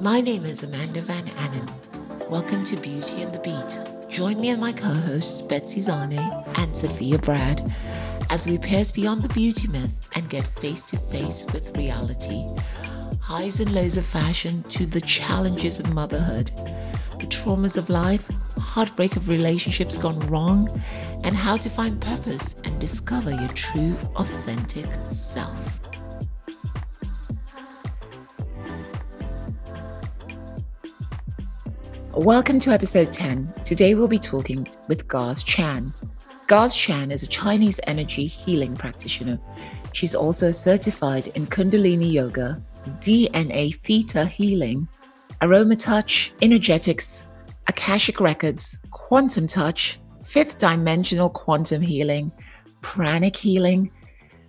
My name is Amanda Van Annen. Welcome to Beauty and the Beat. Join me and my co hosts, Betsy Zane and Sophia Brad, as we pierce beyond the beauty myth and get face to face with reality. Highs and lows of fashion to the challenges of motherhood, the traumas of life, heartbreak of relationships gone wrong, and how to find purpose and discover your true, authentic self. Welcome to episode 10. Today we'll be talking with Gaz Chan. Gaz Chan is a Chinese energy healing practitioner. She's also certified in Kundalini Yoga, DNA Theta healing, aroma touch, energetics, Akashic records, quantum touch, fifth dimensional quantum healing, pranic healing,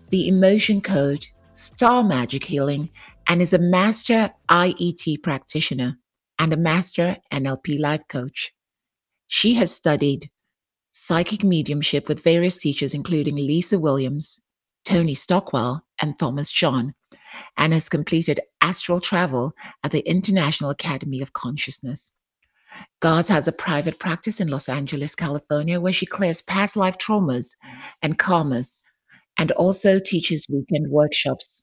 the emotion code, star magic healing, and is a master IET practitioner and a master NLP life coach. She has studied psychic mediumship with various teachers, including Lisa Williams, Tony Stockwell, and Thomas John, and has completed astral travel at the International Academy of Consciousness. Gaz has a private practice in Los Angeles, California, where she clears past life traumas and karmas and also teaches weekend workshops.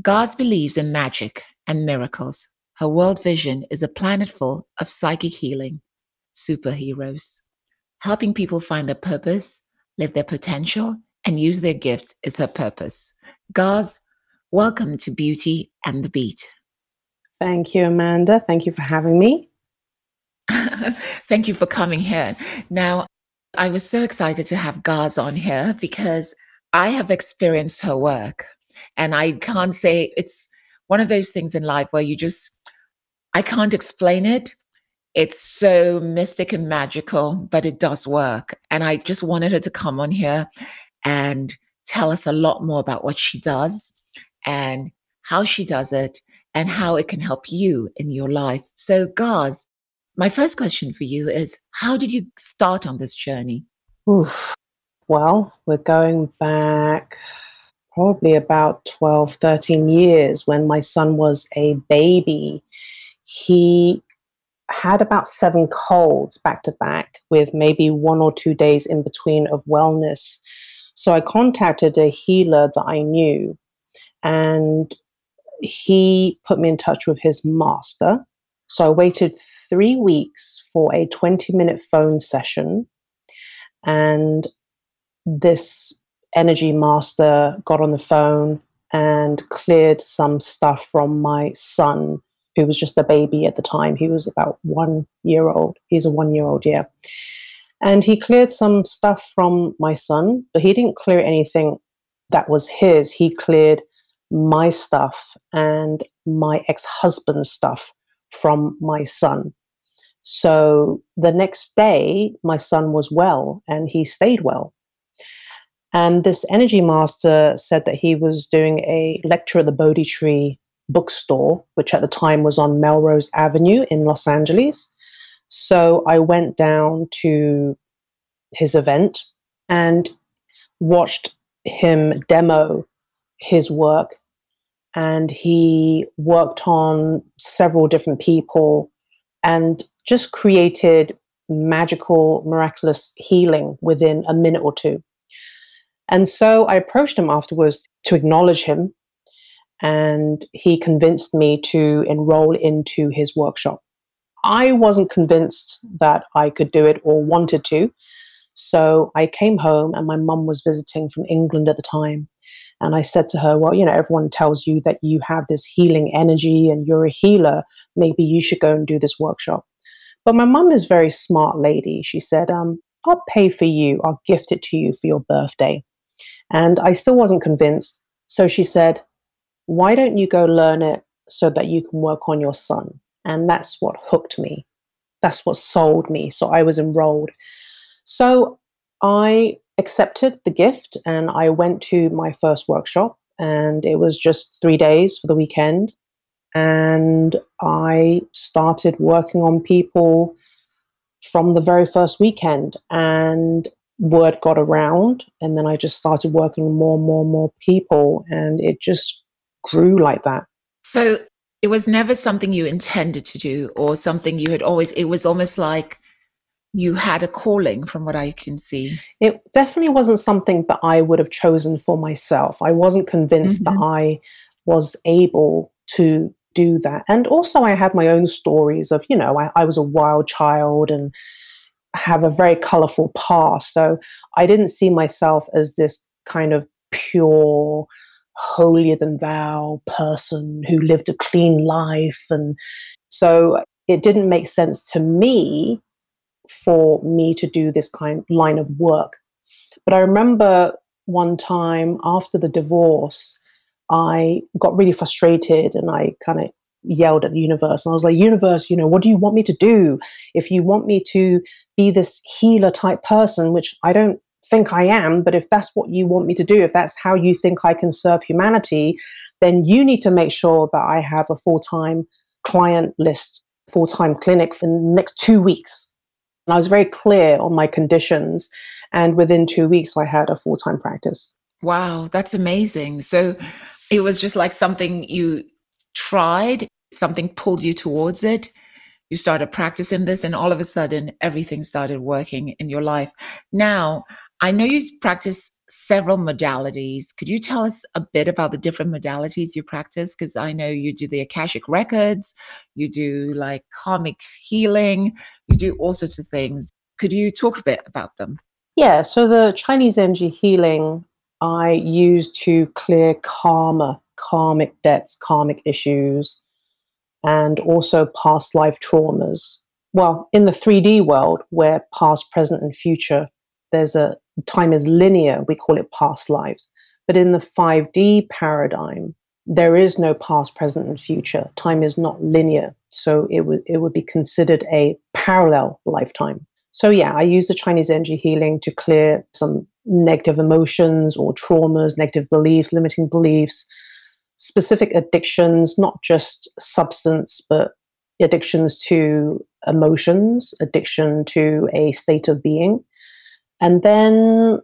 Gaz believes in magic and miracles. Her world vision is a planet full of psychic healing superheroes. Helping people find their purpose, live their potential, and use their gifts is her purpose. Gaz, welcome to Beauty and the Beat. Thank you, Amanda. Thank you for having me. Thank you for coming here. Now, I was so excited to have Gaz on here because I have experienced her work. And I can't say it's one of those things in life where you just I can't explain it. It's so mystic and magical, but it does work. And I just wanted her to come on here and tell us a lot more about what she does and how she does it and how it can help you in your life. So, Gaz, my first question for you is how did you start on this journey? Oof. Well, we're going back probably about 12, 13 years when my son was a baby he had about seven colds back to back with maybe one or two days in between of wellness. So I contacted a healer that I knew and he put me in touch with his master. So I waited three weeks for a 20 minute phone session. And this energy master got on the phone and cleared some stuff from my son who was just a baby at the time. He was about one year old. He's a one year old, yeah. And he cleared some stuff from my son, but he didn't clear anything that was his. He cleared my stuff and my ex husband's stuff from my son. So the next day, my son was well and he stayed well. And this energy master said that he was doing a lecture at the Bodhi Tree bookstore, which at the time was on Melrose Avenue in Los Angeles. So I went down to his event and watched him demo his work. And he worked on several different people and just created magical, miraculous healing within a minute or two. And so I approached him afterwards to acknowledge him and he convinced me to enroll into his workshop. I wasn't convinced that I could do it or wanted to. So I came home, and my mum was visiting from England at the time. And I said to her, Well, you know, everyone tells you that you have this healing energy and you're a healer. Maybe you should go and do this workshop. But my mum is a very smart lady. She said, um, I'll pay for you, I'll gift it to you for your birthday. And I still wasn't convinced. So she said, why don't you go learn it so that you can work on your son? And that's what hooked me. That's what sold me. So I was enrolled. So I accepted the gift and I went to my first workshop, and it was just three days for the weekend. And I started working on people from the very first weekend. And word got around, and then I just started working more and more and more people, and it just grew like that. So it was never something you intended to do or something you had always, it was almost like you had a calling from what I can see. It definitely wasn't something that I would have chosen for myself. I wasn't convinced mm-hmm. that I was able to do that. And also, I had my own stories of, you know, I, I was a wild child and have a very colorful past. So I didn't see myself as this kind of pure, holier than thou person who lived a clean life. And so it didn't make sense to me for me to do this kind line of work. But I remember one time after the divorce, I got really frustrated and I kind of yelled at the universe and I was like, Universe, you know, what do you want me to do? If you want me to be this healer type person, which I don't think I am, but if that's what you want me to do, if that's how you think I can serve humanity, then you need to make sure that I have a full time client list, full time clinic for the next two weeks. And I was very clear on my conditions. And within two weeks, I had a full time practice. Wow, that's amazing. So it was just like something you tried, something pulled you towards it. You started practicing this, and all of a sudden, everything started working in your life. Now, I know you practice several modalities. Could you tell us a bit about the different modalities you practice? Because I know you do the Akashic Records, you do like karmic healing, you do all sorts of things. Could you talk a bit about them? Yeah, so the Chinese energy healing I use to clear karma, karmic debts, karmic issues, and also past life traumas. Well, in the 3D world, where past, present, and future, there's a time is linear, we call it past lives. But in the 5D paradigm, there is no past, present, and future. Time is not linear. So it would it would be considered a parallel lifetime. So yeah, I use the Chinese energy healing to clear some negative emotions or traumas, negative beliefs, limiting beliefs, specific addictions, not just substance, but addictions to emotions, addiction to a state of being. And then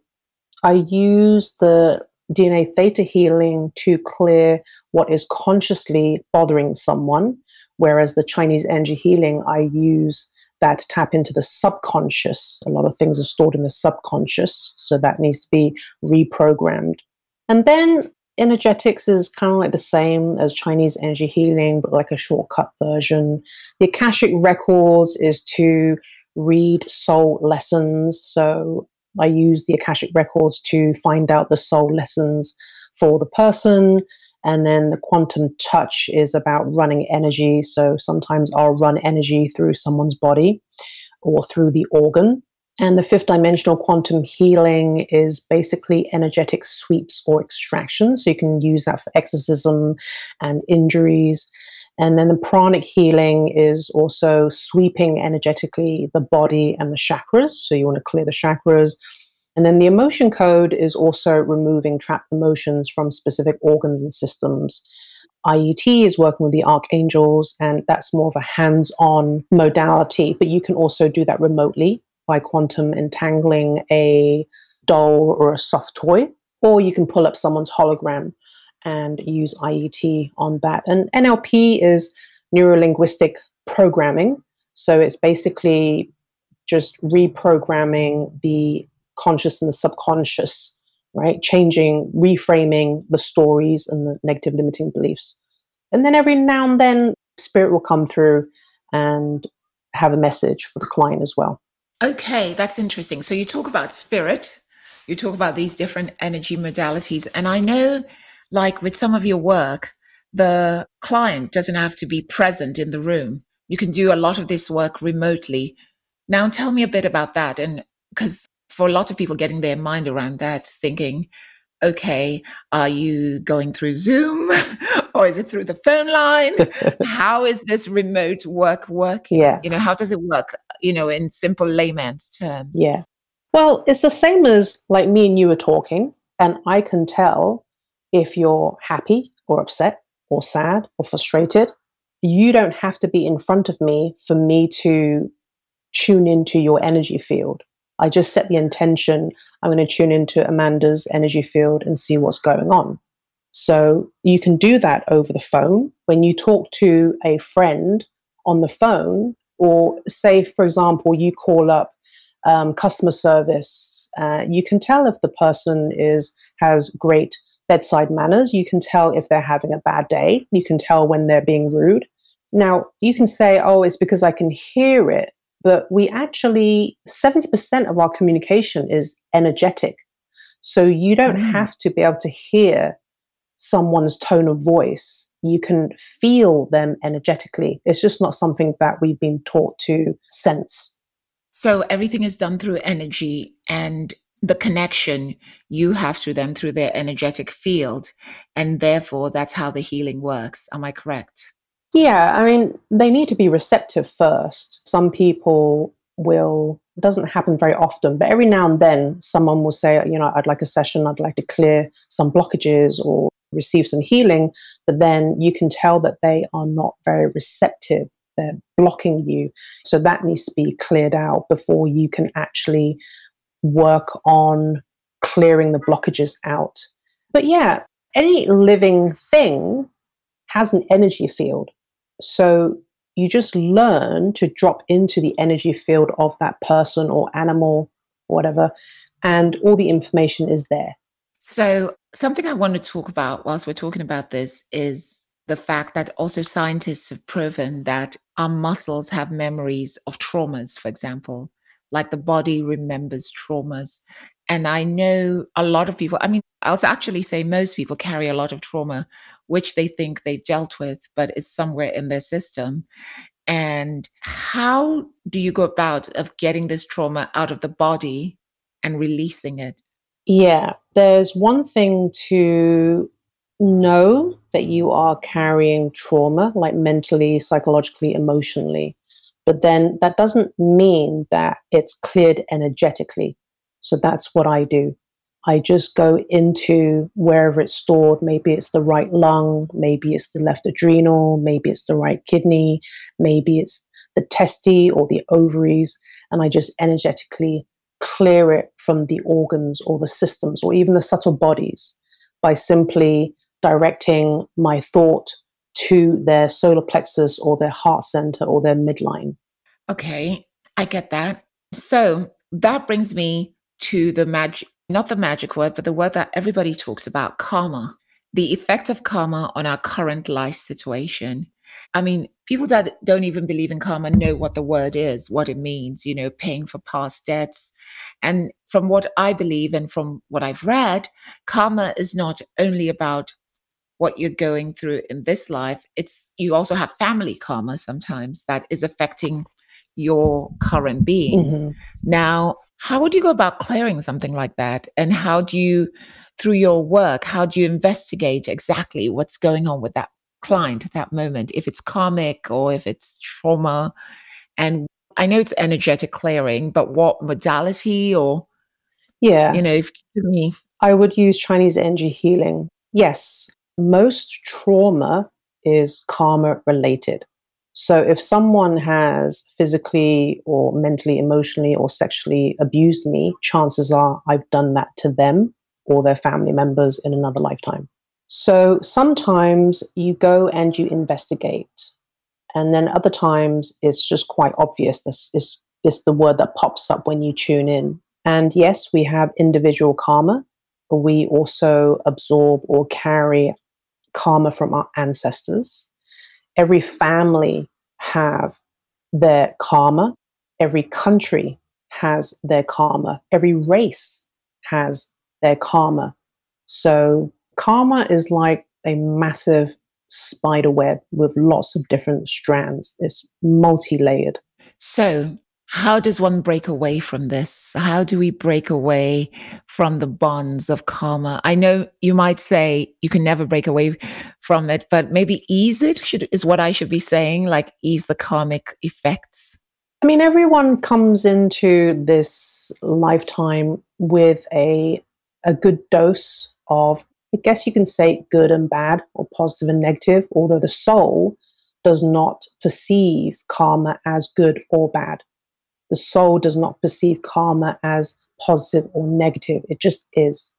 I use the DNA theta healing to clear what is consciously bothering someone, whereas the Chinese energy healing, I use that tap into the subconscious. A lot of things are stored in the subconscious, so that needs to be reprogrammed. And then energetics is kind of like the same as Chinese energy healing, but like a shortcut version. The Akashic Records is to read soul lessons. So I use the Akashic Records to find out the soul lessons for the person. And then the quantum touch is about running energy. So sometimes I'll run energy through someone's body or through the organ. And the fifth dimensional quantum healing is basically energetic sweeps or extractions. So you can use that for exorcism and injuries. And then the pranic healing is also sweeping energetically the body and the chakras. So you want to clear the chakras and then the emotion code is also removing trapped emotions from specific organs and systems. IET is working with the archangels, and that's more of a hands on modality, but you can also do that remotely by quantum entangling a doll or a soft toy, or you can pull up someone's hologram and use IET on that. And NLP is neuro linguistic programming. So it's basically just reprogramming the conscious and the subconscious, right? Changing, reframing the stories and the negative limiting beliefs. And then every now and then, spirit will come through and have a message for the client as well. Okay, that's interesting. So you talk about spirit, you talk about these different energy modalities. And I know, like with some of your work, the client doesn't have to be present in the room. You can do a lot of this work remotely. Now, tell me a bit about that. And because for a lot of people getting their mind around that, thinking, okay, are you going through Zoom or is it through the phone line? how is this remote work working? Yeah. You know, how does it work, you know, in simple layman's terms? Yeah. Well, it's the same as like me and you were talking, and I can tell if you're happy or upset or sad or frustrated. You don't have to be in front of me for me to tune into your energy field I just set the intention I'm going to tune into Amanda's energy field and see what's going on. So you can do that over the phone. When you talk to a friend on the phone, or say, for example, you call up um, customer service, uh, you can tell if the person is has great bedside manners. You can tell if they're having a bad day. You can tell when they're being rude. Now, you can say, oh, it's because I can hear it. But we actually, 70% of our communication is energetic. So you don't mm. have to be able to hear someone's tone of voice. You can feel them energetically. It's just not something that we've been taught to sense. So everything is done through energy and the connection you have to them through their energetic field. And therefore, that's how the healing works. Am I correct? Yeah, I mean, they need to be receptive first. Some people will, it doesn't happen very often, but every now and then someone will say, you know, I'd like a session, I'd like to clear some blockages or receive some healing. But then you can tell that they are not very receptive. They're blocking you. So that needs to be cleared out before you can actually work on clearing the blockages out. But yeah, any living thing has an energy field. So you just learn to drop into the energy field of that person or animal, or whatever, and all the information is there. So, something I want to talk about whilst we're talking about this is the fact that also scientists have proven that our muscles have memories of traumas, for example like the body remembers traumas. And I know a lot of people, I mean, I'll actually say most people carry a lot of trauma, which they think they've dealt with, but it's somewhere in their system. And how do you go about of getting this trauma out of the body and releasing it? Yeah, there's one thing to know that you are carrying trauma, like mentally, psychologically, emotionally. But then that doesn't mean that it's cleared energetically. So that's what I do. I just go into wherever it's stored. Maybe it's the right lung, maybe it's the left adrenal, maybe it's the right kidney, maybe it's the testes or the ovaries, and I just energetically clear it from the organs or the systems or even the subtle bodies by simply directing my thought to their solar plexus or their heart center or their midline. Okay, I get that. So that brings me to the magic, not the magic word, but the word that everybody talks about karma, the effect of karma on our current life situation. I mean, people that don't even believe in karma know what the word is, what it means, you know, paying for past debts. And from what I believe and from what I've read, karma is not only about what you're going through in this life it's you also have family karma sometimes that is affecting your current being. Mm-hmm. now how would you go about clearing something like that? And how do you through your work how do you investigate exactly what's going on with that client at that moment? If it's karmic or if it's trauma? And i know it's energetic clearing but what modality or yeah. you know if me i would use chinese energy healing. Yes most trauma is karma related. So if someone has physically or mentally, emotionally, or sexually abused me, chances are I've done that to them or their family members in another lifetime. So sometimes you go and you investigate. And then other times it's just quite obvious. This is, is the word that pops up when you tune in. And yes, we have individual karma, but we also absorb or carry karma from our ancestors. Every family have their karma. Every country has their karma. Every race has their karma. So karma is like a massive spider web with lots of different strands. It's multi-layered. So how does one break away from this? How do we break away from the bonds of karma? I know you might say you can never break away from it, but maybe ease it should, is what I should be saying, like ease the karmic effects. I mean, everyone comes into this lifetime with a a good dose of, I guess you can say, good and bad, or positive and negative. Although the soul does not perceive karma as good or bad the soul does not perceive karma as positive or negative. It just is.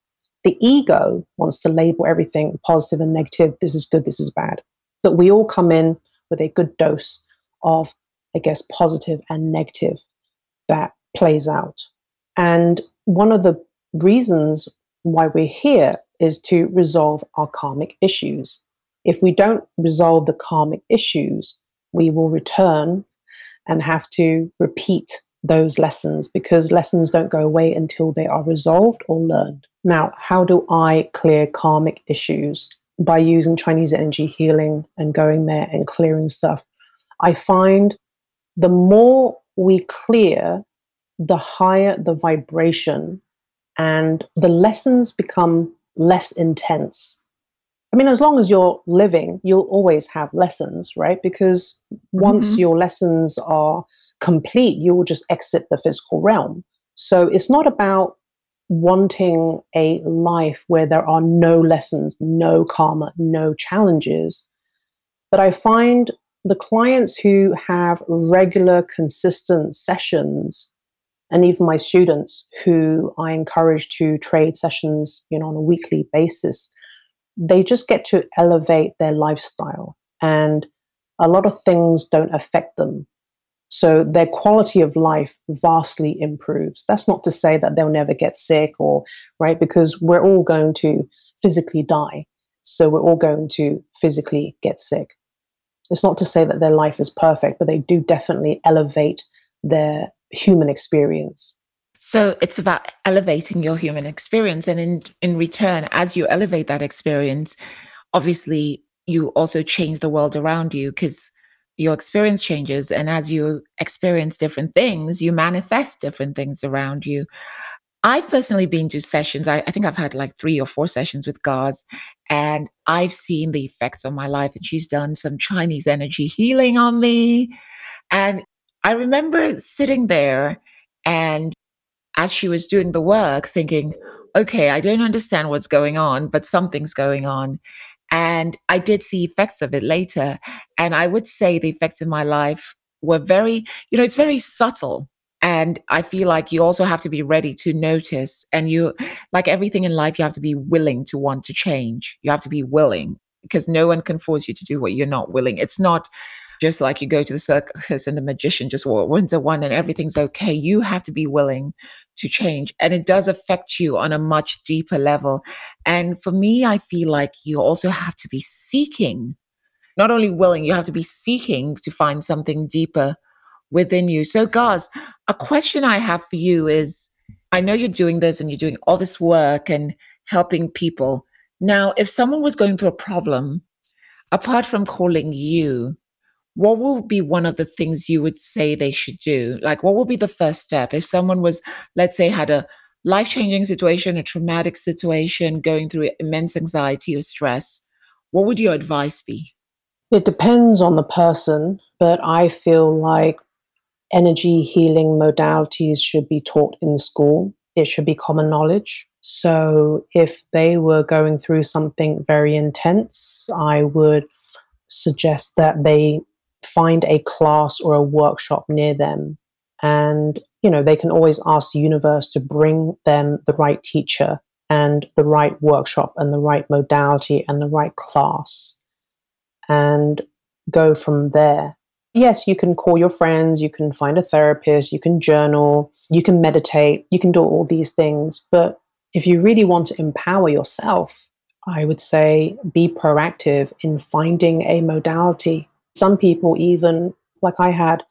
the ego wants to label everything positive and negative. This is good, this is bad. But we all come in with a good dose of, I guess, positive and negative that plays out. And one of the reasons why we're here is to resolve our karmic issues. If we don't resolve the karmic issues, we will return and have to repeat those lessons because lessons don't go away until they are resolved or learned. Now, how do I clear karmic issues? By using Chinese energy healing and going there and clearing stuff. I find the more we clear, the higher the vibration and the lessons become less intense. I mean, as long as you're living, you'll always have lessons, right? Because once mm-hmm. your lessons are complete, you will just exit the physical realm. So it's not about wanting a life where there are no lessons, no karma, no challenges. But I find the clients who have regular, consistent sessions, and even my students who I encourage to trade sessions, you know, on a weekly basis, they just get to elevate their lifestyle. And a lot of things don't affect them so their quality of life vastly improves. That's not to say that they'll never get sick or, right, because we're all going to physically die. So we're all going to physically get sick. It's not to say that their life is perfect, but they do definitely elevate their human experience. So it's about elevating your human experience. And in, in return, as you elevate that experience, obviously you also change the world around you because your experience changes. And as you experience different things, you manifest different things around you. I've personally been to sessions. I, I, think I've had like three or four sessions with Gaz, and I've seen the effects on my life. And she's done some Chinese energy healing on me. And I remember sitting there and as she was doing the work, thinking, okay, I don't understand what's going on, but something's going on. And I did see effects of it later. And I would say the effects in my life were very, you know, it's very subtle. And I feel like you also have to be ready to notice. And you, like everything in life, you have to be willing to want to change. You have to be willing because no one can force you to do what you're not willing. It's not just like you go to the circus and the magician just wins a one and everything's okay. You have to be willing to change. And it does affect you on a much deeper level. And for me, I feel like you also have to be seeking, not only willing, you have to be seeking to find something deeper within you. So, Gaz, a question I have for you is I know you're doing this and you're doing all this work and helping people. Now, if someone was going through a problem, apart from calling you, what will be one of the things you would say they should do? Like, what will be the first step if someone was, let's say, had a life changing situation, a traumatic situation, going through immense anxiety or stress? What would your advice be? It depends on the person, but I feel like energy healing modalities should be taught in school. It should be common knowledge. So if they were going through something very intense, I would suggest that they find a class or a workshop near them. And you know they can always ask the universe to bring them the right teacher and the right workshop and the right modality and the right class and go from there. Yes you can call your friends you can find a therapist you can journal you can meditate you can do all these things. But if you really want to empower yourself i would say be proactive in finding a modality some people, even like I had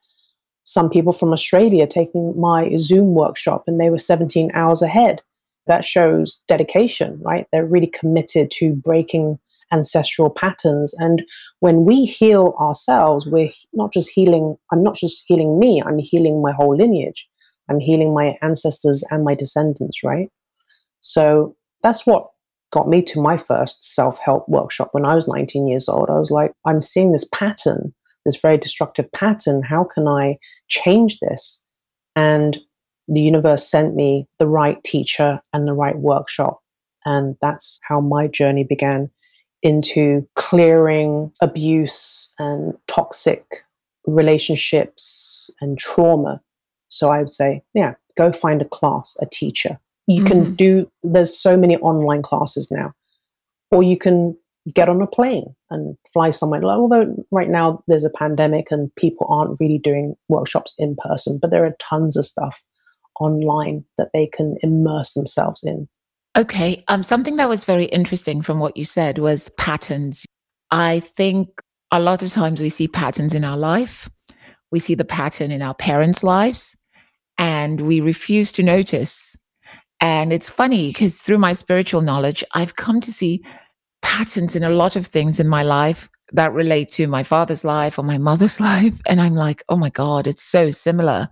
some people from Australia taking my Zoom workshop and they were 17 hours ahead. That shows dedication, right? They're really committed to breaking ancestral patterns. And when we heal ourselves, we're not just healing, I'm not just healing me, I'm healing my whole lineage. I'm healing my ancestors and my descendants, right? So that's what got me to my first self help workshop when I was 19 years old. I was like, I'm seeing this pattern, this very destructive pattern. How can I change this? And the universe sent me the right teacher and the right workshop. And that's how my journey began into clearing abuse and toxic relationships and trauma. So I would say, yeah, go find a class, a teacher, You mm-hmm. can do, there's so many online classes now. Or you can get on a plane and fly somewhere. Although right now there's a pandemic and people aren't really doing workshops in person, but there are tons of stuff online that they can immerse themselves in. Okay. Um, something that was very interesting from what you said was patterns. I think a lot of times we see patterns in our life. We see the pattern in our parents' lives and we refuse to notice. And it's funny because through my spiritual knowledge, I've come to see patterns in a lot of things in my life that relate to my father's life or my mother's life. And I'm like, oh my God, it's so similar.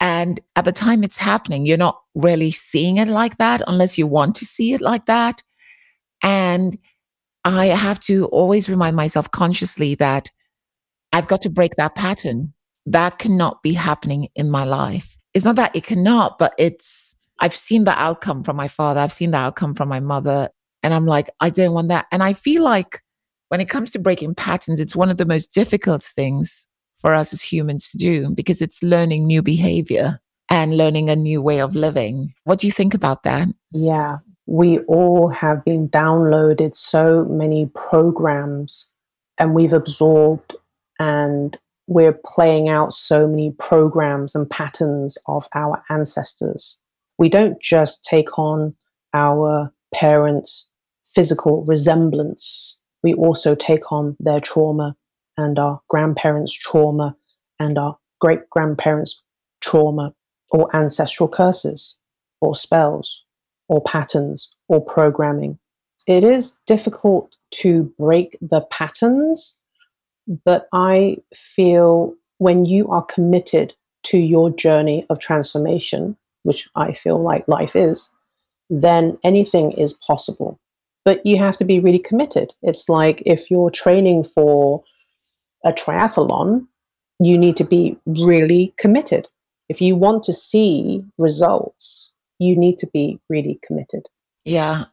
And at the time it's happening, you're not really seeing it like that unless you want to see it like that. And I have to always remind myself consciously that I've got to break that pattern. That cannot be happening in my life. It's not that it cannot, but it's, I've seen the outcome from my father. I've seen the outcome from my mother. And I'm like, I don't want that. And I feel like when it comes to breaking patterns, it's one of the most difficult things for us as humans to do because it's learning new behavior and learning a new way of living. What do you think about that? Yeah, we all have been downloaded so many programs and we've absorbed and we're playing out so many programs and patterns of our ancestors. We don't just take on our parents' physical resemblance, we also take on their trauma and our grandparents' trauma and our great grandparents' trauma or ancestral curses or spells or patterns or programming. It is difficult to break the patterns, but I feel when you are committed to your journey of transformation, which I feel like life is, then anything is possible. But you have to be really committed. It's like if you're training for a triathlon, you need to be really committed. If you want to see results, you need to be really committed. Yeah,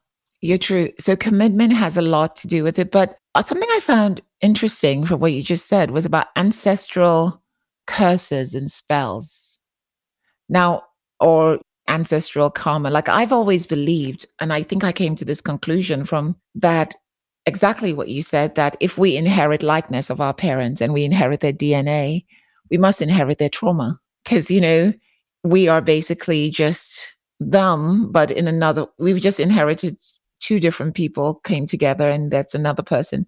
you're true. So commitment has a lot to do with it. But uh, something I found interesting from what you just said was about ancestral curses and spells. Now, or ancestral karma. Like I've always believed, and I think I came to this conclusion from that exactly what you said that if we inherit likeness of our parents and we inherit their DNA, we must inherit their trauma. Because, you know, we are basically just them, but in another, we've just inherited two different people came together and that's another person.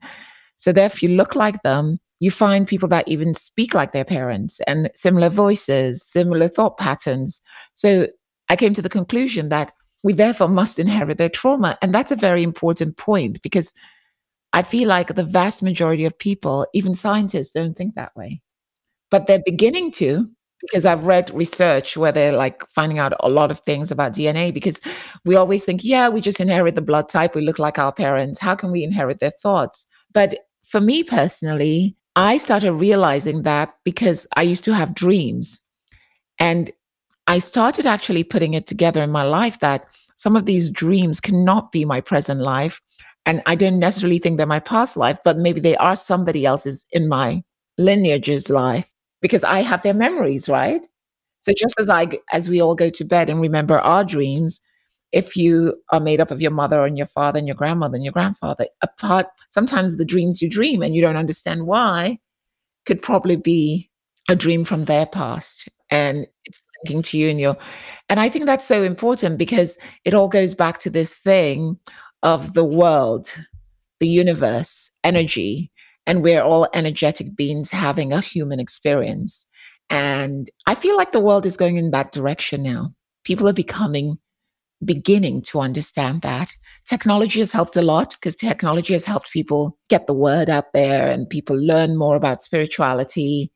So therefore, if you look like them, you find people that even speak like their parents and similar voices, similar thought patterns. So I came to the conclusion that we therefore must inherit their trauma. And that's a very important point because I feel like the vast majority of people, even scientists, don't think that way. But they're beginning to, because I've read research where they're like finding out a lot of things about DNA because we always think, yeah, we just inherit the blood type, we look like our parents. How can we inherit their thoughts? But for me personally, I started realizing that because I used to have dreams. And I started actually putting it together in my life that some of these dreams cannot be my present life and I don't necessarily think they're my past life, but maybe they are somebody else's in my lineage's life because I have their memories, right? So just as I as we all go to bed and remember our dreams, if you are made up of your mother and your father and your grandmother and your grandfather, apart sometimes the dreams you dream and you don't understand why could probably be a dream from their past and it's linking to you and your and i think that's so important because it all goes back to this thing of the world, the universe, energy, and we're all energetic beings having a human experience. And I feel like the world is going in that direction now. People are becoming, beginning to understand that. Technology has helped a lot because technology has helped people get the word out there and people learn more about spirituality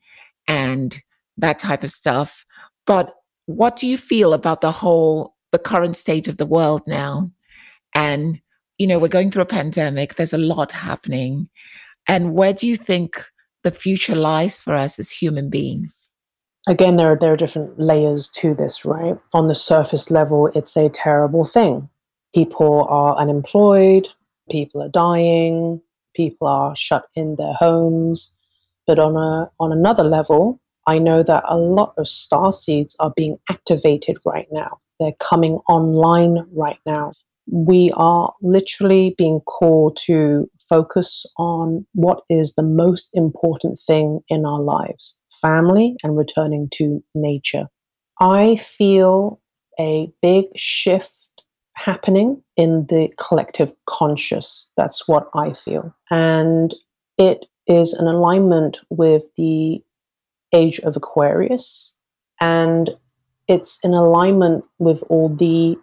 and that type of stuff. But what do you feel about the whole, the current state of the world now? And you know, we're going through a pandemic, there's a lot happening. And where do you think the future lies for us as human beings? Again, there are, there are different layers to this, right? On the surface level, it's a terrible thing. People are unemployed, people are dying, people are shut in their homes. But on a on another level, I know that a lot of star seeds are being activated right now they're coming online right now. We are literally being called to focus on what is the most important thing in our lives family and returning to nature. I feel a big shift happening in the collective conscious. That's what I feel. And it is an alignment with the age of Aquarius. And it's in alignment with all the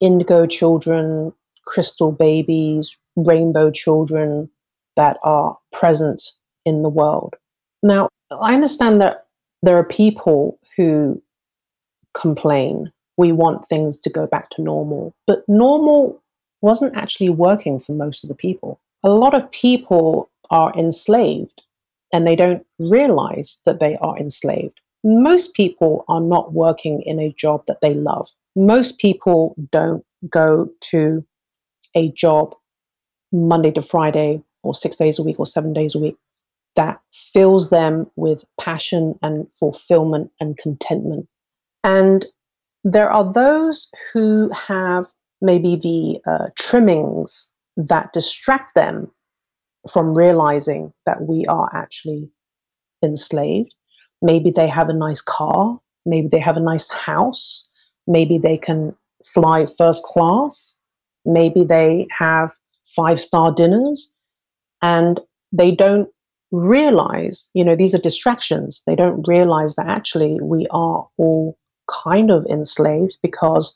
indigo children, crystal babies, rainbow children that are present in the world. Now, I understand that there are people who complain we want things to go back to normal, but normal wasn't actually working for most of the people. A lot of people are enslaved and they don't realize that they are enslaved. Most people are not working in a job that they love. Most people don't go to a job Monday to Friday or six days a week or seven days a week that fills them with passion and fulfillment and contentment. And there are those who have maybe the uh, trimmings that distract them from realizing that we are actually enslaved. Maybe they have a nice car, maybe they have a nice house, maybe they can fly first class, maybe they have five star dinners, and they don't realize, you know, these are distractions. They don't realize that actually we are all kind of enslaved because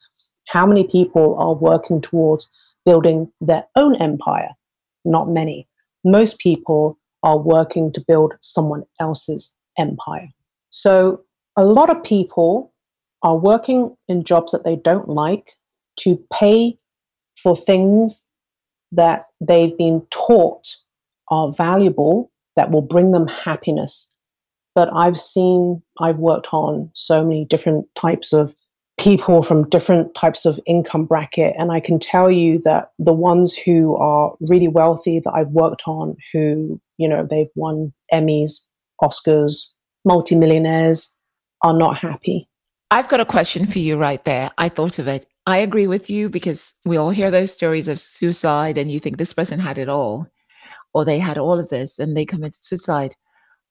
how many people are working towards building their own empire? Not many. Most people are working to build someone else's empire. So a lot of people are working in jobs that they don't like to pay for things that they've been taught are valuable that will bring them happiness. But I've seen, I've worked on so many different types of people from different types of income bracket. And I can tell you that the ones who are really wealthy that I've worked on, who, you know, they've won Emmys, Oscars, multimillionaires, are not happy. I've got a question for you right there. I thought of it. I agree with you because we all hear those stories of suicide and you think this person had it all or they had all of this and they committed suicide.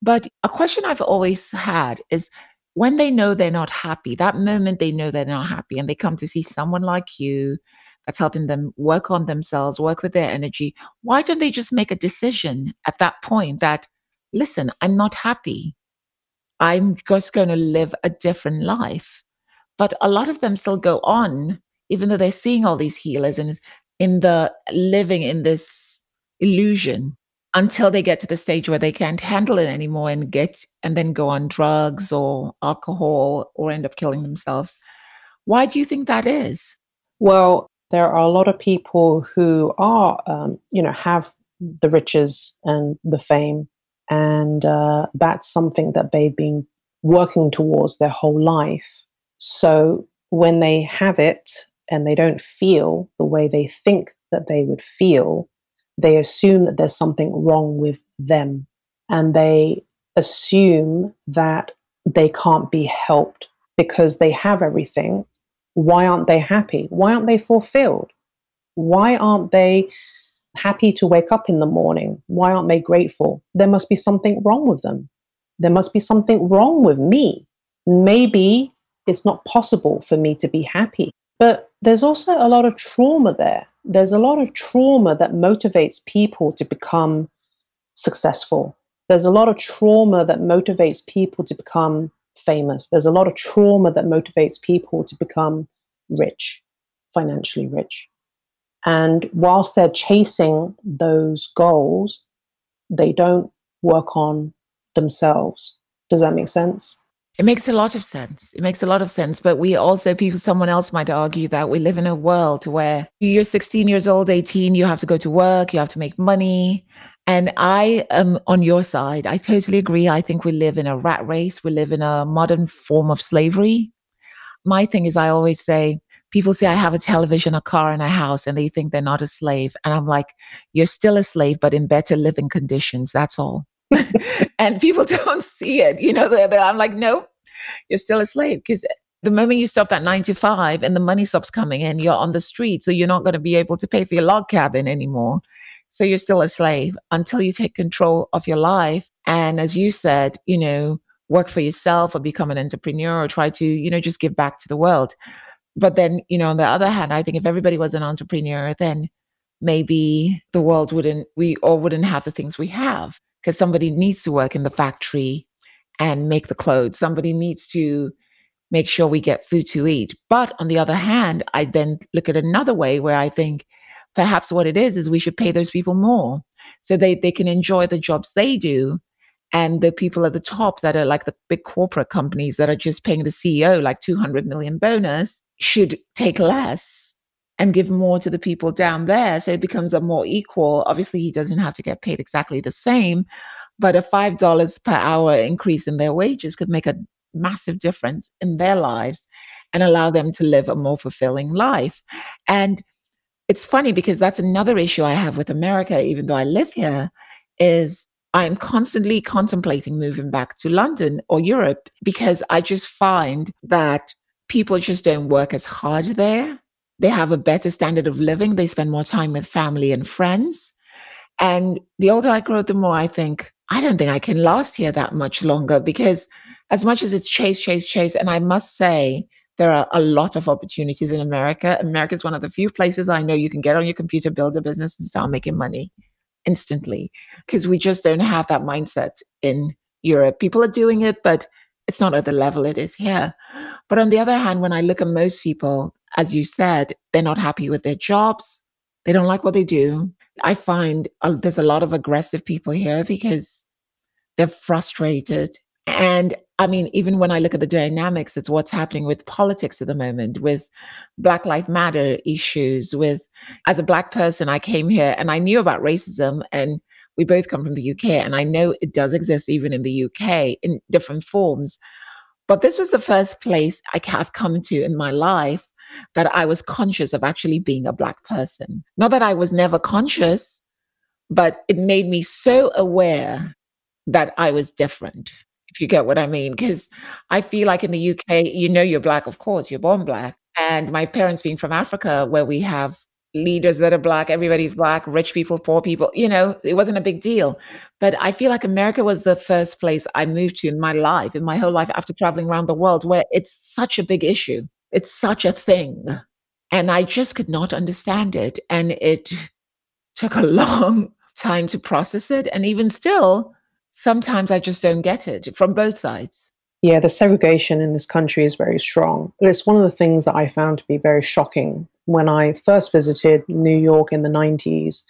But a question I've always had is when they know they're not happy, that moment they know they're not happy and they come to see someone like you that's helping them work on themselves, work with their energy, why don't they just make a decision at that point that, listen, I'm not happy. I'm just going to live a different life. But a lot of them still go on, even though they're seeing all these healers and in the living in this illusion until they get to the stage where they can't handle it anymore and get and then go on drugs or alcohol or end up killing themselves. Why do you think that is? Well, there are a lot of people who are, um, you know, have the riches and the fame, and uh, that's something that they've been working towards their whole life. So when they have it and they don't feel the way they think that they would feel, they assume that there's something wrong with them and they assume that they can't be helped because they have everything. Why aren't they happy? Why aren't they fulfilled? Why aren't they happy to wake up in the morning? Why aren't they grateful? There must be something wrong with them. There must be something wrong with me. Maybe it's not possible for me to be happy. But there's also a lot of trauma there there's a lot of trauma that motivates people to become successful. There's a lot of trauma that motivates people to become famous. There's a lot of trauma that motivates people to become rich, financially rich. And whilst they're chasing those goals, they don't work on themselves. Does that make sense? It makes a lot of sense. It makes a lot of sense. But we also, people, someone else might argue that we live in a world where you're 16 years old, 18, you have to go to work, you have to make money. And I am on your side. I totally agree. I think we live in a rat race. We live in a modern form of slavery. My thing is, I always say, people say I have a television, a car, and a house, and they think they're not a slave. And I'm like, you're still a slave, but in better living conditions. That's all. and people don't see it. You know, they're, they're, I'm like, no, you're still a slave because the moment you stop that nine to five and the money stops coming in, you're on the street. So you're not going to be able to pay for your log cabin anymore. So you're still a slave until you take control of your life. And as you said, you know, work for yourself or become an entrepreneur or try to, you know, just give back to the world. But then, you know, on the other hand, I think if everybody was an entrepreneur, then maybe the world wouldn't, we all wouldn't have the things we have because somebody needs to work in the factory and make the clothes. Somebody needs to make sure we get food to eat. But on the other hand, I then look at another way where I think perhaps what it is is we should pay those people more so they, they can enjoy the jobs they do. And the people at the top that are like the big corporate companies that are just paying the CEO like 200 million bonus should take less and give more to the people down there. So it becomes a more equal. Obviously, he doesn't have to get paid exactly the same, but a $5 per hour increase in their wages could make a massive difference in their lives and allow them to live a more fulfilling life. And it's funny because that's another issue I have with America, even though I live here, is I'm constantly contemplating moving back to London or Europe because I just find that people just don't work as hard there. They have a better standard of living. They spend more time with family and friends. And the older I grow, the more I think, I don't think I can last here that much longer because as much as it's chase, chase, chase, and I must say, there are a lot of opportunities in America. America is one of the few places I know you can get on your computer, build a business, and start making money instantly because we just don't have that mindset in Europe. People are doing it, but it's not at the level it is here. But on the other hand, when I look at most people, as you said, they're not happy with their jobs. They don't like what they do. I find uh, there's a lot of aggressive people here because they're frustrated. And I mean, even when I look at the dynamics, it's what's happening with politics at the moment, with Black Lives Matter issues, with as a Black person, I came here and I knew about racism and we both come from the UK and I know it does exist even in the UK in different forms. But this was the first place I have come to in my life that I was conscious of actually being a Black person. Not that I was never conscious, but it made me so aware that I was different, if you get what I mean. Because I feel like in the UK, you know, you're Black, of course, you're born Black. And my parents being from Africa, where we have leaders that are black, everybody's black, rich people, poor people, you know, it wasn't a big deal. But I feel like America was the first place I moved to in my life, in my whole life after traveling around the world, where it's such a big issue. It's such a thing. And I just could not understand it. And it took a long time to process it. And even still, sometimes I just don't get it from both sides. Yeah, the segregation in this country is very strong. It's one of the things that I found to be very shocking when I first visited New York in the 90s.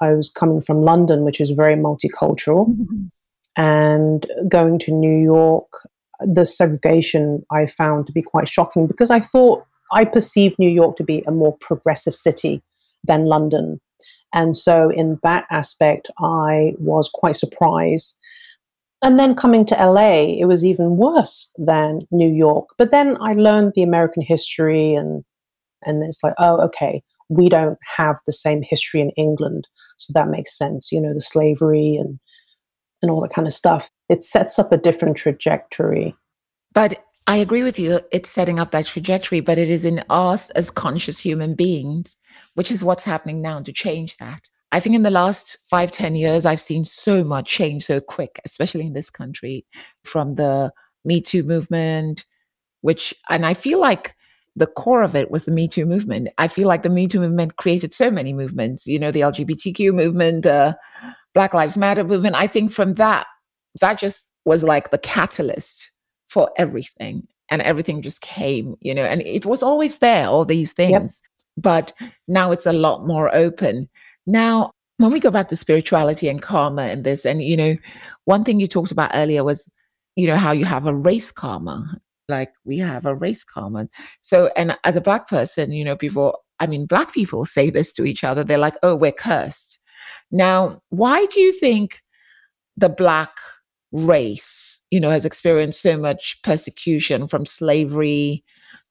I was coming from London, which is very multicultural, mm-hmm. and going to New York, the segregation I found to be quite shocking because I thought I perceived New York to be a more progressive city than London. And so, in that aspect, I was quite surprised and then coming to LA, it was even worse than New York. But then I learned the American history and and it's like, oh, okay, we don't have the same history in England. So that makes sense, you know, the slavery and and all that kind of stuff. It sets up a different trajectory. But I agree with you. It's setting up that trajectory, but it is in us as conscious human beings, which is what's happening now to change that. I think in the last five, ten years, I've seen so much change so quick, especially in this country, from the Me Too movement, which, and I feel like the core of it was the Me Too movement. I feel like the Me Too movement created so many movements, you know, the LGBTQ movement, the Black Lives Matter movement. I think from that, that just was like the catalyst for everything. And everything just came, you know, and it was always there, all these things. Yep. But now it's a lot more open. Now, when we go back to spirituality and karma and this, and you know, one thing you talked about earlier was, you know, how you have a race karma. Like we have a race karma. So, and as a black person, you know, people, I mean, black people say this to each other. They're like, oh, we're cursed. Now, why do you think the black race, you know, has experienced so much persecution from slavery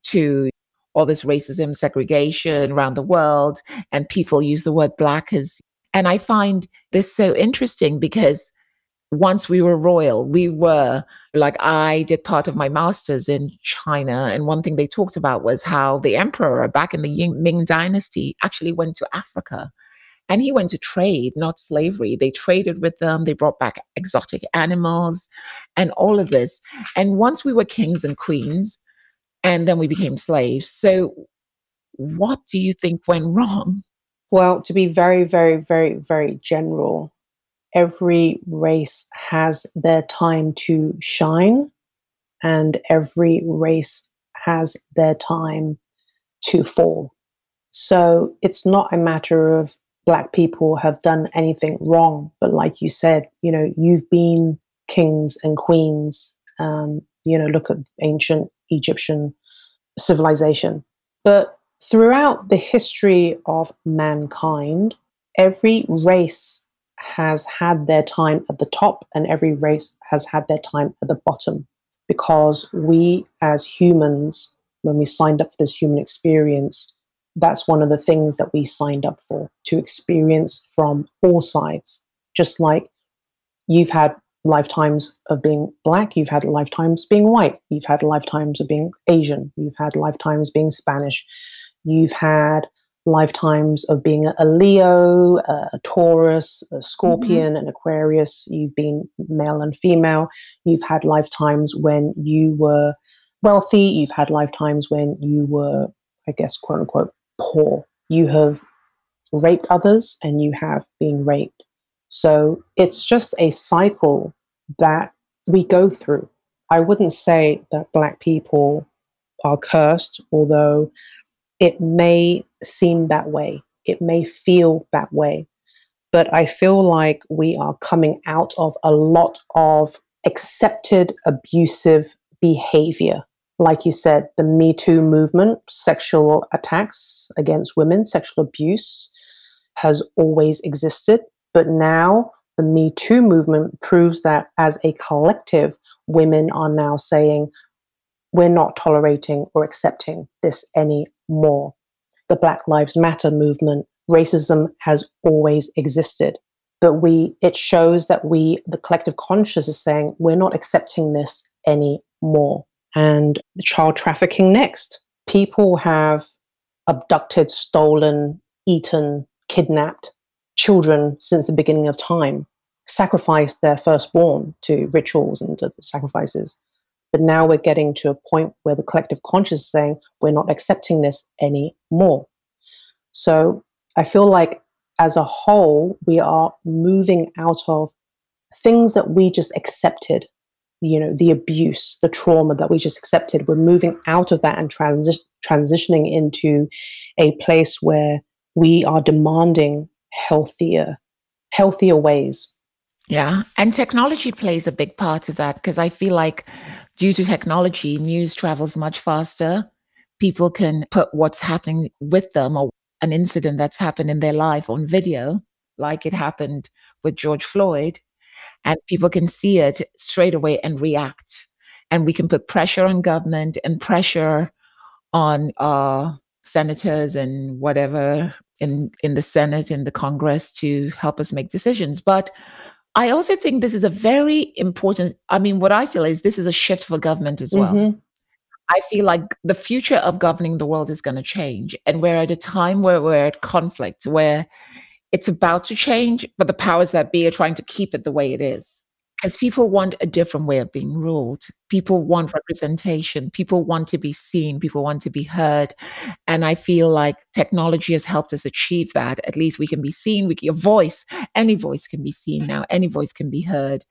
to all this racism, segregation around the world, and people use the word black as. And I find this so interesting because once we were royal, we were like, I did part of my master's in China. And one thing they talked about was how the emperor back in the Ming dynasty actually went to Africa and he went to trade, not slavery. They traded with them, they brought back exotic animals and all of this. And once we were kings and queens, and then we became slaves. So, what do you think went wrong? Well, to be very, very, very, very general, every race has their time to shine, and every race has their time to fall. So it's not a matter of black people have done anything wrong, but like you said, you know, you've been kings and queens. Um, you know, look at ancient Egyptian civilization. But throughout the history of mankind, every race has had their time at the top and every race has had their time at the bottom because we as humans when we signed up for this human experience that's one of the things that we signed up for to experience from all sides just like you've had lifetimes of being black you've had lifetimes being white you've had lifetimes of being asian you've had lifetimes being spanish you've had lifetimes of being a Leo, a Taurus, a Scorpion, mm-hmm. an Aquarius. You've been male and female. You've had lifetimes when you were wealthy. You've had lifetimes when you were, I guess, quote unquote, poor. You have raped others and you have been raped. So it's just a cycle that we go through. I wouldn't say that Black people are cursed, although it may seem that way, it may feel that way, but I feel like we are coming out of a lot of accepted abusive behavior. Like you said, the Me Too movement, sexual attacks against women, sexual abuse has always existed. But now the Me Too movement proves that as a collective, women are now saying, we're not tolerating or accepting this anymore. The Black Lives Matter movement, racism has always existed. But we it shows that we, the collective conscious, is saying we're not accepting this anymore. And child trafficking next. People have abducted, stolen, eaten, kidnapped children since the beginning of time, sacrificed their firstborn to rituals and to sacrifices. But now we're getting to a point where the collective conscious is saying, we're not accepting this anymore. So I feel like as a whole, we are moving out of things that we just accepted, you know, the abuse, the trauma that we just accepted. We're moving out of that and transi- transitioning into a place where we are demanding healthier, healthier ways. Yeah. And technology plays a big part of that because I feel like due to technology, news travels much faster. People can put what's happening with them or an incident that's happened in their life on video, like it happened with George Floyd, and people can see it straight away and react. And we can put pressure on government and pressure on our senators and whatever in in the Senate and the Congress to help us make decisions. But I also think this is a very important. I mean, what I feel is this is a shift for government as well. Mm-hmm. I feel like the future of governing the world is going to change. And we're at a time where we're at conflict, where it's about to change, but the powers that be are trying to keep it the way it is because people want a different way of being ruled. People want representation. People want to be seen. People want to be heard. And I feel like technology has helped us achieve that. At least we can be seen. We, your voice, any voice can be seen now. Any voice can be heard.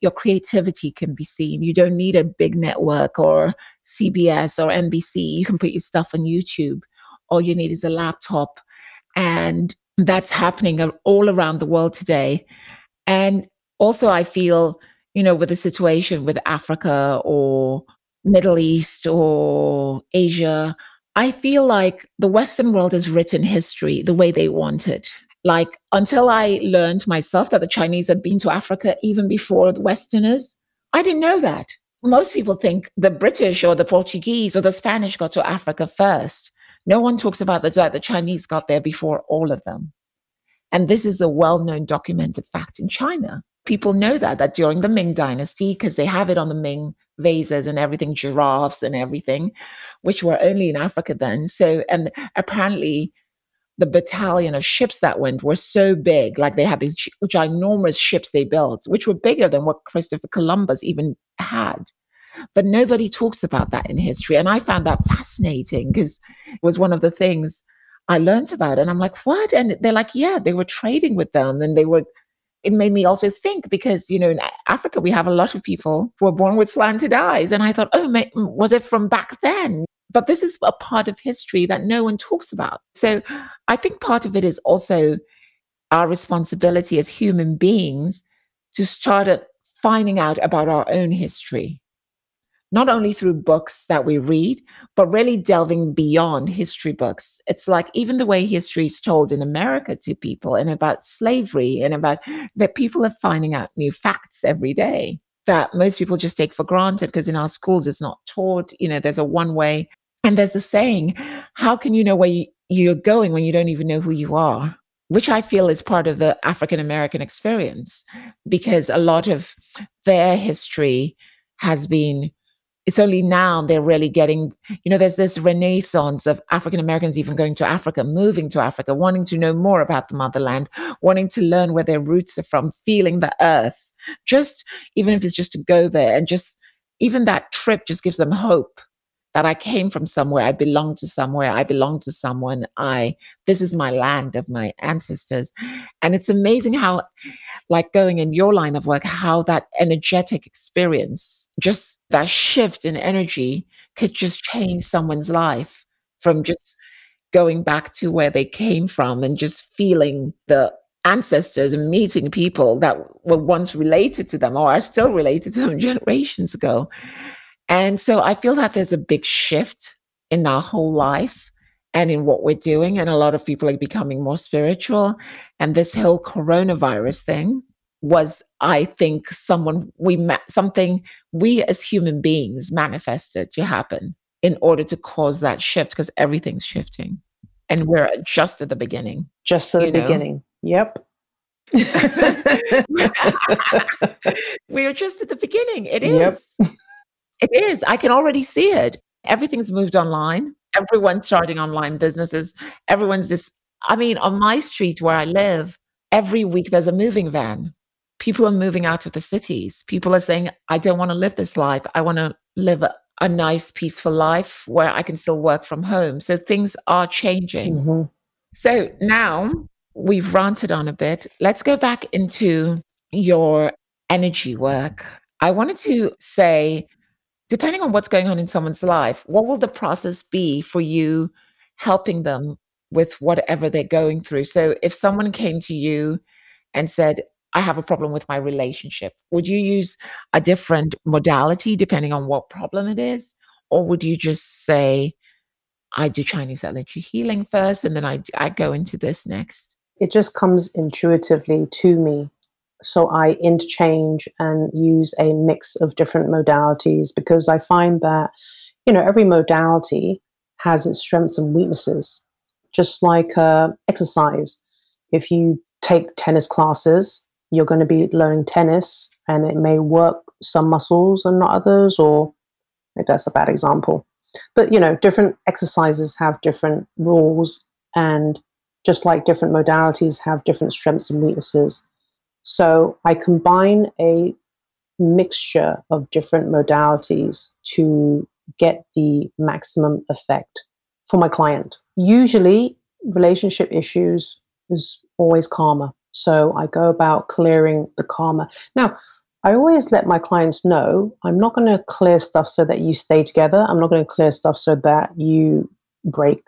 Your creativity can be seen. You don't need a big network or CBS or NBC. You can put your stuff on YouTube. All you need is a laptop. And that's happening all around the world today. And also I feel, you know, with the situation with Africa or Middle East or Asia, I feel like the Western world has written history the way they want it. Like until I learned myself that the Chinese had been to Africa even before the Westerners, I didn't know that. Most people think the British or the Portuguese or the Spanish got to Africa first. No one talks about the that the Chinese got there before all of them. And this is a well known documented fact in China. people know that that during the Ming dynasty, because they have it on the Ming vases and everything, giraffes and everything, which were only in Africa then. So, and apparently the battalion of ships that went were so big, like they had these ginormous ships they built, which were bigger than what Christopher Columbus even had. But nobody talks about that in history. And I found that fascinating because it was one of the things I learned about. And I'm like, what? And they're like, yeah, they were trading with them and they were it made me also think because you know in Africa we have a lot of people who are born with slanted eyes, and I thought, oh, was it from back then? But this is a part of history that no one talks about. So I think part of it is also our responsibility as human beings to start finding out about our own history not only through books that we read, but really delving beyond history books. It's like even the way history is told in America to people and about slavery and about that people are finding out new facts every day that most people just take for granted because in our schools it's not taught. You know, there's a one way. And there's the saying, how can you know where you're going when you don't even know who you are? Which I feel is part of the African American experience because a lot of their history has been it's only now they're really getting, you know, there's this renaissance of African Americans even going to Africa, moving to Africa, wanting to know more about the motherland, wanting to learn where their roots are from, feeling the earth. Just even if it's just to go there and just even that trip just gives them hope that I came from somewhere, I belong to somewhere, I belong to someone, I this is my land of my ancestors. And it's amazing how like going in your line of work, how that energetic experience, just that shift in energy could just change someone's life from just going back to where they came from and just feeling the ancestors and meeting people that were once related to them or are still related to them generations ago. And so I feel that there's a big shift in our whole life and in what we're doing. And a lot of people are becoming more spiritual. And this whole coronavirus thing was, I think, someone we met something we as human beings manifested to happen in order to cause that shift because everything's shifting. And we're just at the beginning. Just at the know? beginning. Yep. we're just at the beginning. It is. Yep. It is. I can already see it. Everything's moved online. Everyone's starting online businesses. Everyone's just, I mean, on my street where I live, every week there's a moving van. People are moving out of the cities. People are saying, I don't want to live this life. I want to live a, a, nice, peaceful life where I can still work from home. So things are changing. Mm-hmm. So now we've ranted on a bit. Let's go back into your energy work. I wanted to say depending on what's going on in someone's life, what will the process be for you helping them with whatever they're going through? So if someone came to you and said, I have a problem with my relationship, would you use a different modality depending on what problem it is? Or would you just say, I do Chinese energy healing first and then I, I go into this next? It just comes intuitively to me so I interchange and use a mix of different modalities because I find that, you know, every modality has its strengths and weaknesses. Just like uh, exercise, if you take tennis classes, you're going to be learning tennis and it may work some muscles and not others, or maybe that's a bad example. But, you know, different exercises have different rules, and just like different modalities have different strengths and weaknesses. So I combine a mixture of different modalities to get the maximum effect for my client. Usually, relationship issues is always karma. So I go about clearing the karma. Now, I always let my clients know I'm not going to clear stuff so that you stay together. I'm not going to clear stuff so that you break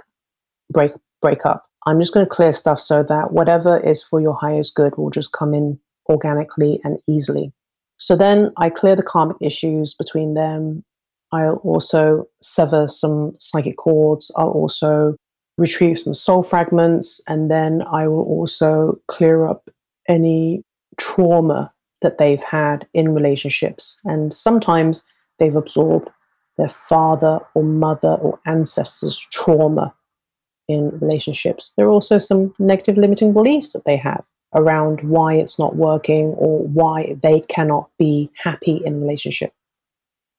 break break up. I'm just going to clear stuff so that whatever is for your highest good will just come in organically and easily. So then I clear the karmic issues between them. I'll also sever some psychic cords. I'll also retrieve some soul fragments. And then I will also clear up any trauma that they've had in relationships. And sometimes they've absorbed their father or mother or ancestors' trauma in relationships. There are also some negative limiting beliefs that they have around why it's not working or why they cannot be happy in a relationship.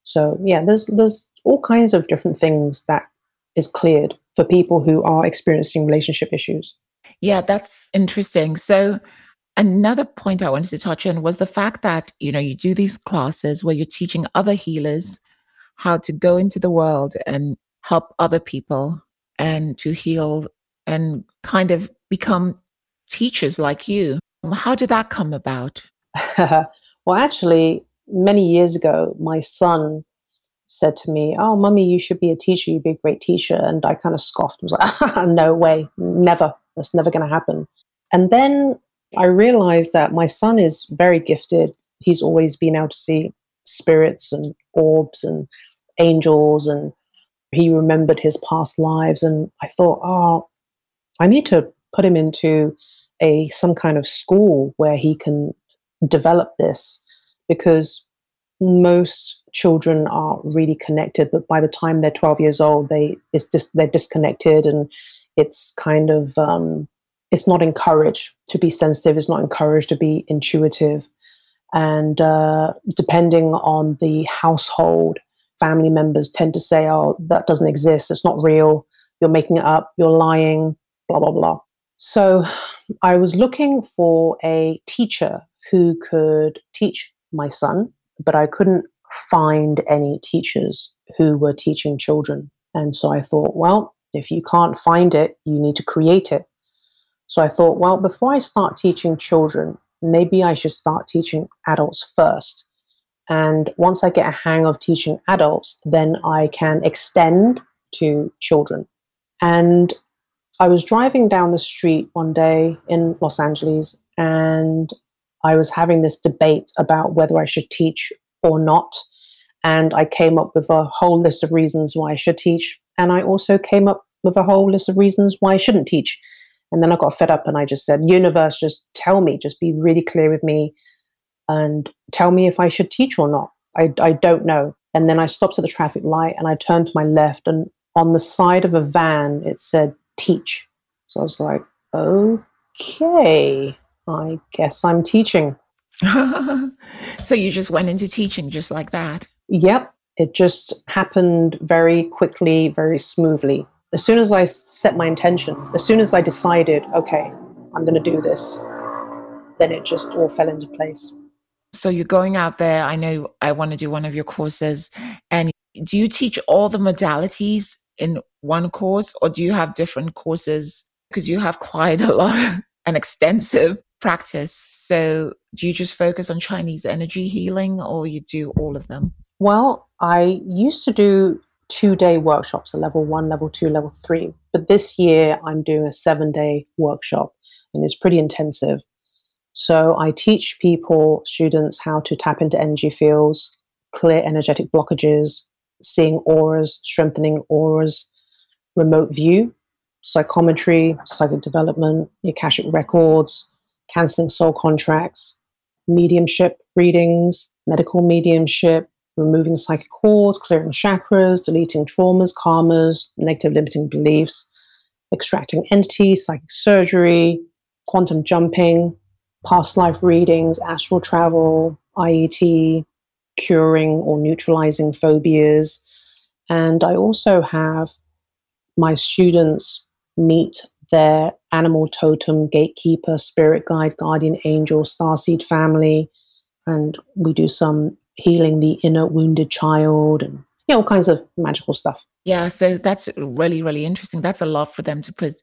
So yeah, there's there's all kinds of different things that is cleared for people who are experiencing relationship issues. Yeah, that's interesting. So another point I wanted to touch on was the fact that, you know, you do these classes where you're teaching other healers how to go into the world and help other people and to heal and kind of become teachers like you. How did that come about? well, actually, many years ago, my son said to me, Oh, mummy, you should be a teacher. You'd be a great teacher. And I kind of scoffed. I was like, ah, No way, never. That's never going to happen. And then I realized that my son is very gifted. He's always been able to see spirits and orbs and angels, and he remembered his past lives. And I thought, Oh, I need to put him into a some kind of school where he can develop this because most children are really connected but by the time they're 12 years old they it's just they're disconnected and it's kind of um, it's not encouraged to be sensitive it's not encouraged to be intuitive. And uh, depending on the household family members tend to say oh that doesn't exist it's not real you're making it up you're lying blah blah blah. So i was looking for a teacher who could teach my son but I couldn't find any teachers who were teaching children. And so I thought, well, if you can't find it, you need to create it. So I thought, well, before I start teaching children, maybe I should start teaching adults first. And once I get a hang of teaching adults, then I can extend to children. And I was driving down the street one day in Los Angeles and I was having this debate about whether I should teach or not. And I came up with a whole list of reasons why I should teach. And I also came up with a whole list of reasons why I shouldn't teach. And then I got fed up and I just said, Universe, just tell me, just be really clear with me and tell me if I should teach or not. I, I don't know. And then I stopped at the traffic light and I turned to my left, and on the side of a van, it said teach. So I was like, okay. I guess I'm teaching. so you just went into teaching just like that? Yep. It just happened very quickly, very smoothly. As soon as I set my intention, as soon as I decided, okay, I'm going to do this, then it just all fell into place. So you're going out there. I know I want to do one of your courses. And do you teach all the modalities in one course or do you have different courses? Because you have quite a lot, an extensive practice. So, do you just focus on Chinese energy healing or you do all of them? Well, I used to do two day workshops, a level one, level two, level three. But this year I'm doing a seven day workshop and it's pretty intensive. So I teach people, students, how to tap into energy fields, clear energetic blockages, seeing auras, strengthening auras, remote view, psychometry, psychic development, Akashic records, canceling soul contracts, mediumship readings, medical mediumship, removing psychic cords, clearing chakras, deleting traumas, karmas, negative limiting beliefs, extracting entities, psychic surgery, quantum jumping, past life readings, astral travel, IET, curing or neutralizing phobias. And I also have my students meet their animal totem, gatekeeper, spirit guide, guardian angel, starseed family, and we do some healing the inner wounded child and you know, all kinds of magical stuff. Yeah, so that's really, really interesting. That's a lot for them to put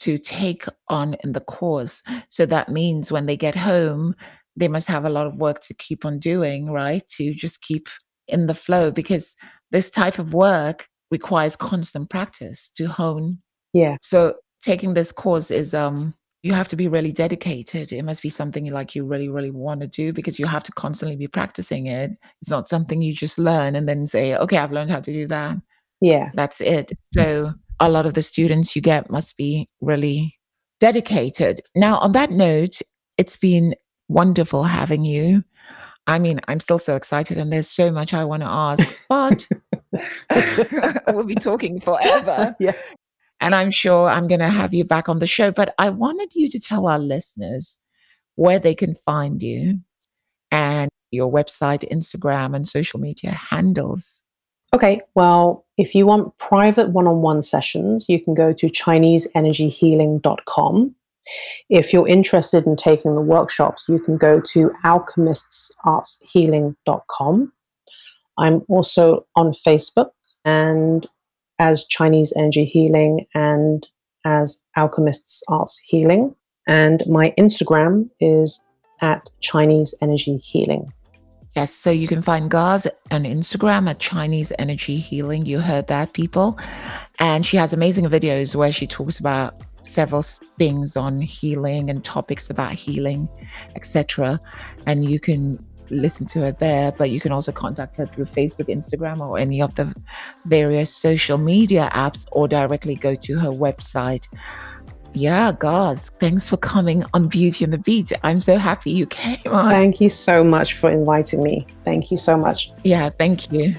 to take on in the course. So that means when they get home, they must have a lot of work to keep on doing, right? To just keep in the flow because this type of work requires constant practice to hone. Yeah. So taking this course is um you have to be really dedicated. It must be something you like you really, really want to do because you have to constantly be practicing it. It's not something you just learn and then say, okay, I've learned how to do that. Yeah. That's it. So a lot of the students you get must be really dedicated. Now, on that note, it's been wonderful having you. I mean, I'm still so excited and there's so much I want to ask, but we'll be talking forever. Yeah. And I'm sure I'm going to have you back on the show. But I wanted you to tell our listeners where they can find you and your website, Instagram, and social media handles. Okay, well, if you want private one on one sessions, you can go to ChineseEnergyHealing.com. If you're interested in taking the workshops, you can go to alchemistsartshealing.com. I'm also on Facebook and as Chinese Energy Healing and as Alchemists Arts Healing. And my Instagram is at Chinese Energy Healing. Yes, so you can find Gaz on Instagram at Chinese Energy Healing. You heard that, people. And she has amazing videos where she talks about several things on healing and topics about healing, etc. And you can listen to her there, but you can also contact her through Facebook, Instagram, or any of the various social media apps, or directly go to her website. Yeah, guys, thanks for coming on Beauty on the Beat. I'm so happy you came on. Thank you so much for inviting me. Thank you so much. Yeah, thank you.